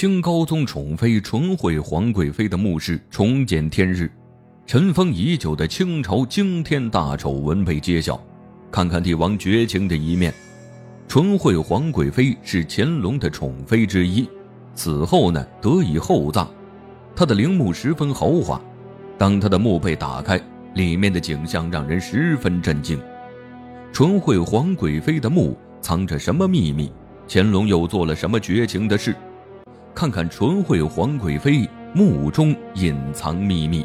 清高宗宠妃纯惠皇贵妃的墓室重见天日，尘封已久的清朝惊天大丑闻被揭晓。看看帝王绝情的一面。纯惠皇贵妃是乾隆的宠妃之一，死后呢得以厚葬。她的陵墓十分豪华，当她的墓被打开，里面的景象让人十分震惊。纯惠皇贵妃的墓藏着什么秘密？乾隆又做了什么绝情的事？看看纯惠皇贵妃墓中隐藏秘密，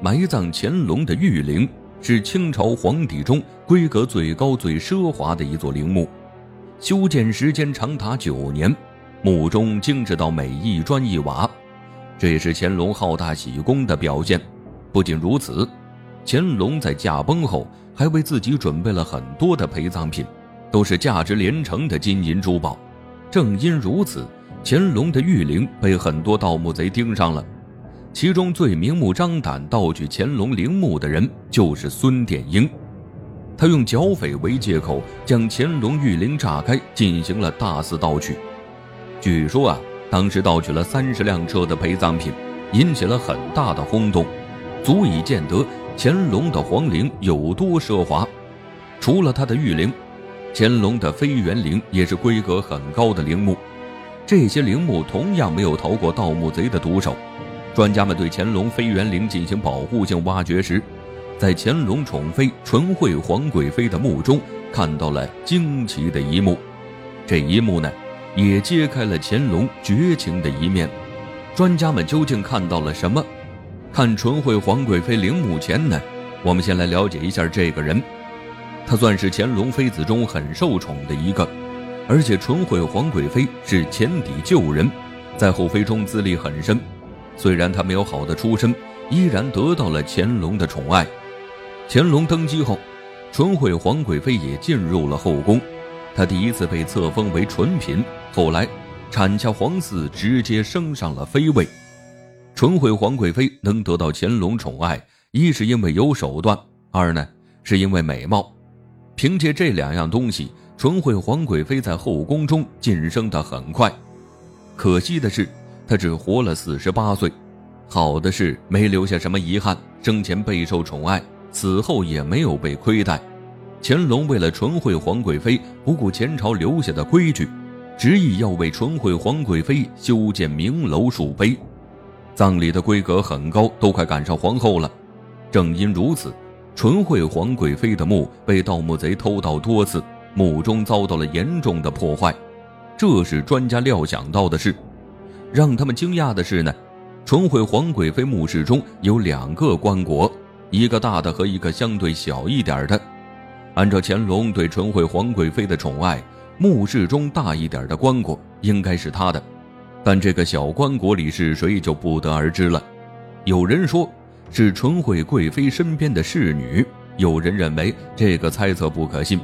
埋葬乾隆的玉陵是清朝皇帝中规格最高、最奢华的一座陵墓，修建时间长达九年，墓中精致到每一砖一瓦，这也是乾隆好大喜功的表现。不仅如此，乾隆在驾崩后还为自己准备了很多的陪葬品，都是价值连城的金银珠宝。正因如此。乾隆的玉陵被很多盗墓贼盯上了，其中最明目张胆盗取乾隆陵墓的人就是孙殿英。他用剿匪为借口，将乾隆玉陵炸开，进行了大肆盗取。据说啊，当时盗取了三十辆车的陪葬品，引起了很大的轰动，足以见得乾隆的皇陵有多奢华。除了他的玉陵，乾隆的妃园陵也是规格很高的陵墓。这些陵墓同样没有逃过盗墓贼的毒手。专家们对乾隆妃园陵进行保护性挖掘时，在乾隆宠妃纯惠皇贵妃的墓中看到了惊奇的一幕。这一幕呢，也揭开了乾隆绝情的一面。专家们究竟看到了什么？看纯惠皇贵妃陵墓前呢，我们先来了解一下这个人。他算是乾隆妃子中很受宠的一个。而且纯惠皇贵妃是前底旧人，在后妃中资历很深。虽然她没有好的出身，依然得到了乾隆的宠爱。乾隆登基后，纯惠皇贵妃也进入了后宫。她第一次被册封为纯嫔，后来产下皇嗣，直接升上了妃位。纯惠皇贵妃能得到乾隆宠爱，一是因为有手段，二呢是因为美貌。凭借这两样东西。纯惠皇贵妃在后宫中晋升的很快，可惜的是，她只活了四十八岁。好的是没留下什么遗憾，生前备受宠爱，死后也没有被亏待。乾隆为了纯惠皇贵妃，不顾前朝留下的规矩，执意要为纯惠皇贵妃修建明楼树碑，葬礼的规格很高，都快赶上皇后了。正因如此，纯惠皇贵妃的墓被盗墓贼偷盗多次。墓中遭到了严重的破坏，这是专家料想到的事。让他们惊讶的是呢，纯惠皇贵妃墓室中有两个棺椁，一个大的和一个相对小一点的。按照乾隆对纯惠皇贵妃的宠爱，墓室中大一点的棺椁应该是他的，但这个小棺椁里是谁就不得而知了。有人说是纯惠贵妃身边的侍女，有人认为这个猜测不可信。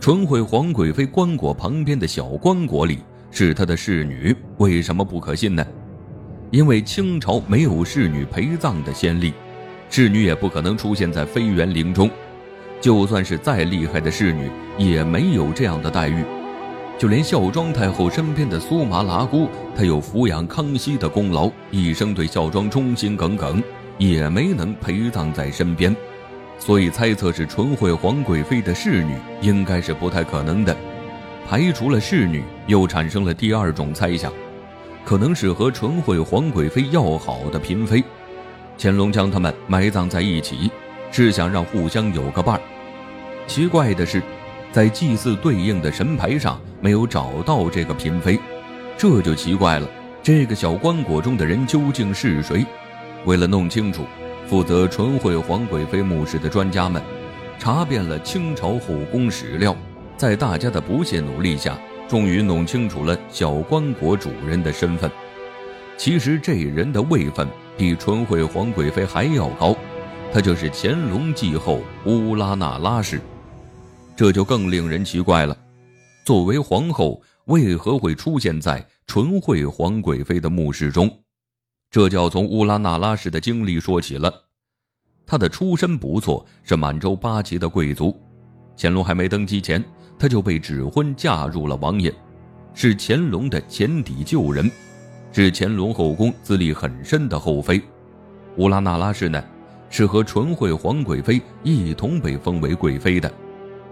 纯惠皇贵妃棺椁旁边的小棺椁里是她的侍女，为什么不可信呢？因为清朝没有侍女陪葬的先例，侍女也不可能出现在妃园陵中。就算是再厉害的侍女，也没有这样的待遇。就连孝庄太后身边的苏麻喇姑，她有抚养康熙的功劳，一生对孝庄忠心耿耿，也没能陪葬在身边。所以猜测是纯惠皇贵妃的侍女，应该是不太可能的。排除了侍女，又产生了第二种猜想，可能是和纯惠皇贵妃要好的嫔妃。乾隆将他们埋葬在一起，是想让互相有个伴儿。奇怪的是，在祭祀对应的神牌上没有找到这个嫔妃，这就奇怪了。这个小棺椁中的人究竟是谁？为了弄清楚。负责纯惠皇贵妃墓室的专家们，查遍了清朝后宫史料，在大家的不懈努力下，终于弄清楚了小棺椁主人的身份。其实这人的位分比纯惠皇贵妃还要高，他就是乾隆继后乌拉那拉氏。这就更令人奇怪了，作为皇后，为何会出现在纯惠皇贵妃的墓室中？这就要从乌拉那拉氏的经历说起了。他的出身不错，是满洲八旗的贵族。乾隆还没登基前，他就被指婚嫁入了王爷，是乾隆的前底旧人。是乾隆后宫资历很深的后妃。乌拉那拉氏呢，是和纯惠皇贵妃一同被封为贵妃的。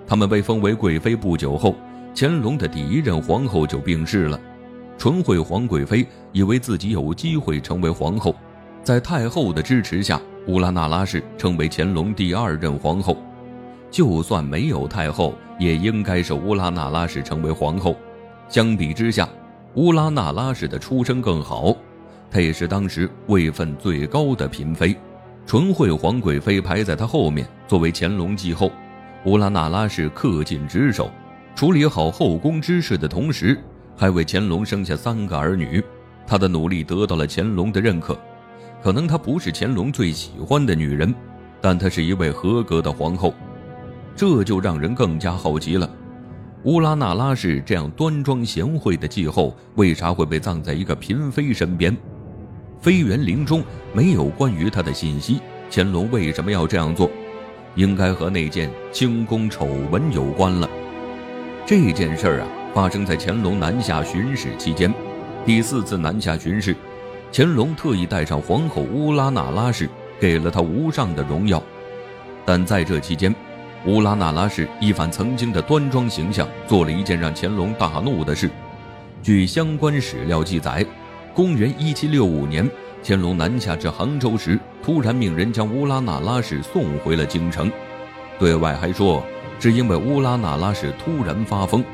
他们被封为贵妃不久后，乾隆的第一任皇后就病逝了。纯惠皇贵妃以为自己有机会成为皇后，在太后的支持下，乌拉那拉氏成为乾隆第二任皇后。就算没有太后，也应该是乌拉那拉氏成为皇后。相比之下，乌拉那拉氏的出身更好，她也是当时位分最高的嫔妃。纯惠皇贵妃排在她后面，作为乾隆继后。乌拉那拉氏恪尽职守，处理好后宫之事的同时，还为乾隆生下三个儿女。她的努力得到了乾隆的认可。可能她不是乾隆最喜欢的女人，但她是一位合格的皇后。这就让人更加好奇了：乌拉那拉氏这样端庄贤惠的继后，为啥会被葬在一个嫔妃身边？妃园陵中没有关于她的信息，乾隆为什么要这样做？应该和那件清宫丑闻有关了。这件事儿啊，发生在乾隆南下巡视期间。第四次南下巡视，乾隆特意带上皇后乌拉那拉氏，给了她无上的荣耀。但在这期间，乌拉那拉氏一反曾经的端庄形象，做了一件让乾隆大怒的事。据相关史料记载，公元一七六五年，乾隆南下至杭州时，突然命人将乌拉那拉氏送回了京城，对外还说是因为乌拉那拉氏突然发疯，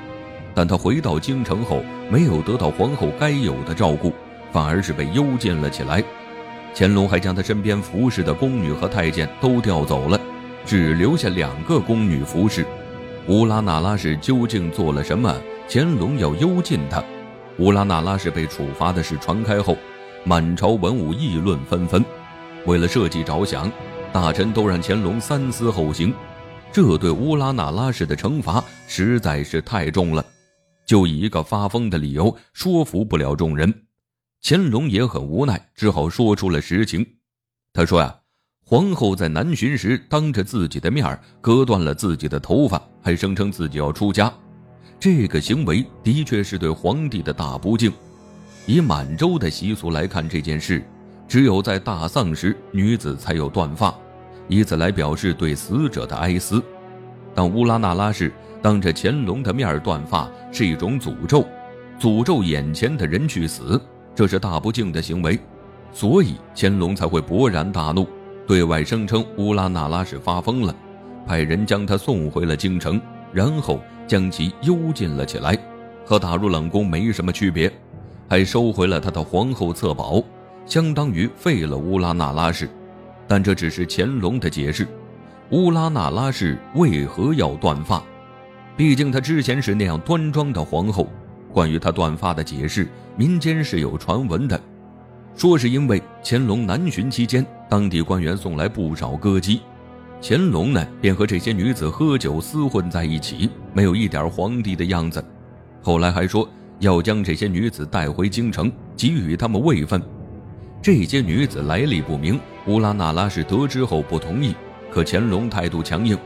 但他回到京城后，没有得到皇后该有的照顾，反而是被幽禁了起来。乾隆还将他身边服侍的宫女和太监都调走了。只留下两个宫女服侍。乌拉那拉氏究竟做了什么？乾隆要幽禁她？乌拉那拉氏被处罚的事传开后，满朝文武议论纷纷。为了社稷着想，大臣都让乾隆三思后行。这对乌拉那拉氏的惩罚实在是太重了，就以一个发疯的理由说服不了众人。乾隆也很无奈，只好说出了实情。他说呀。皇后在南巡时，当着自己的面割断了自己的头发，还声称自己要出家。这个行为的确是对皇帝的大不敬。以满洲的习俗来看，这件事只有在大丧时，女子才有断发，以此来表示对死者的哀思。让乌拉那拉氏当着乾隆的面断发是一种诅咒，诅咒眼前的人去死，这是大不敬的行为，所以乾隆才会勃然大怒。对外声称乌拉那拉氏发疯了，派人将她送回了京城，然后将其幽禁了起来，和打入冷宫没什么区别，还收回了他的皇后册宝，相当于废了乌拉那拉氏。但这只是乾隆的解释。乌拉那拉氏为何要断发？毕竟她之前是那样端庄的皇后。关于她断发的解释，民间是有传闻的。说是因为乾隆南巡期间，当地官员送来不少歌姬，乾隆呢便和这些女子喝酒厮混在一起，没有一点皇帝的样子。后来还说要将这些女子带回京城，给予他们位分。这些女子来历不明，乌拉那拉氏得知后不同意，可乾隆态度强硬，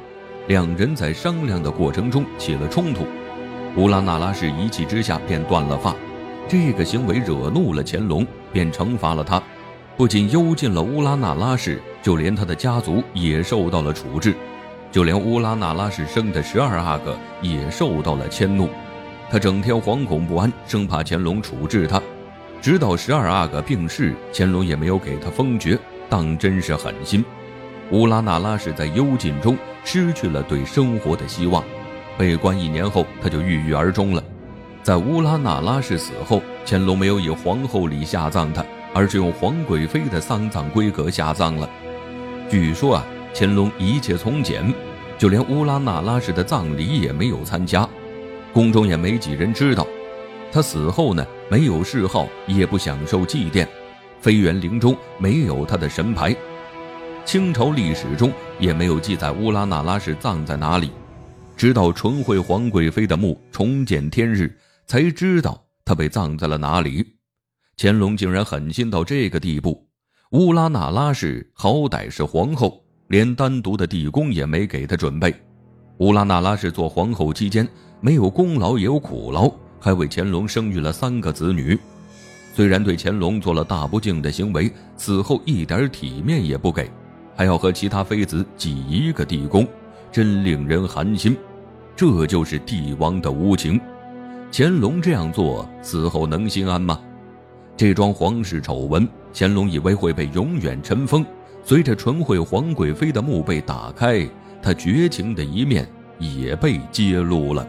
两人在商量的过程中起了冲突，乌拉那拉氏一气之下便断了发。这个行为惹怒了乾隆，便惩罚了他，不仅幽禁了乌拉那拉氏，就连他的家族也受到了处置，就连乌拉那拉氏生的十二阿哥也受到了迁怒。他整天惶恐不安，生怕乾隆处置他。直到十二阿哥病逝，乾隆也没有给他封爵，当真是狠心。乌拉那拉氏在幽禁中失去了对生活的希望，被关一年后，他就郁郁而终了。在乌拉那拉氏死后，乾隆没有以皇后礼下葬她，而是用皇贵妃的丧葬规格下葬了。据说啊，乾隆一切从简，就连乌拉那拉氏的葬礼也没有参加，宫中也没几人知道。他死后呢，没有谥号，也不享受祭奠，妃园陵中没有他的神牌，清朝历史中也没有记载乌拉那拉氏葬在哪里。直到纯惠皇贵妃的墓重见天日。才知道她被葬在了哪里。乾隆竟然狠心到这个地步。乌拉那拉氏好歹是皇后，连单独的地宫也没给她准备。乌拉那拉氏做皇后期间，没有功劳也有苦劳，还为乾隆生育了三个子女。虽然对乾隆做了大不敬的行为，死后一点体面也不给，还要和其他妃子挤一个地宫，真令人寒心。这就是帝王的无情。乾隆这样做，死后能心安吗？这桩皇室丑闻，乾隆以为会被永远尘封。随着纯惠皇贵妃的墓被打开，他绝情的一面也被揭露了。